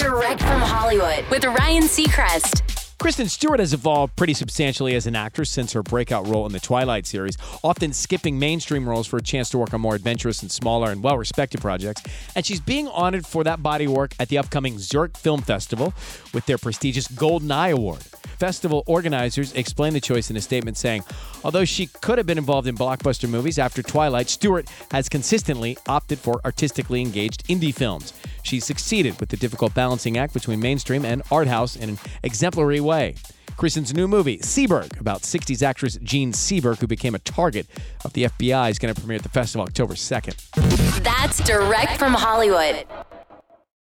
Direct from Hollywood with Ryan Seacrest. Kristen Stewart has evolved pretty substantially as an actress since her breakout role in the Twilight series, often skipping mainstream roles for a chance to work on more adventurous and smaller and well respected projects. And she's being honored for that body work at the upcoming Zurich Film Festival with their prestigious Golden Eye Award. Festival organizers explained the choice in a statement saying, although she could have been involved in blockbuster movies after Twilight, Stewart has consistently opted for artistically engaged indie films. She succeeded with the difficult balancing act between mainstream and art house in an exemplary way. Kristen's new movie, Seberg, about 60s actress Jean Seberg, who became a target of the FBI, is going to premiere at the festival October 2nd. That's direct from Hollywood.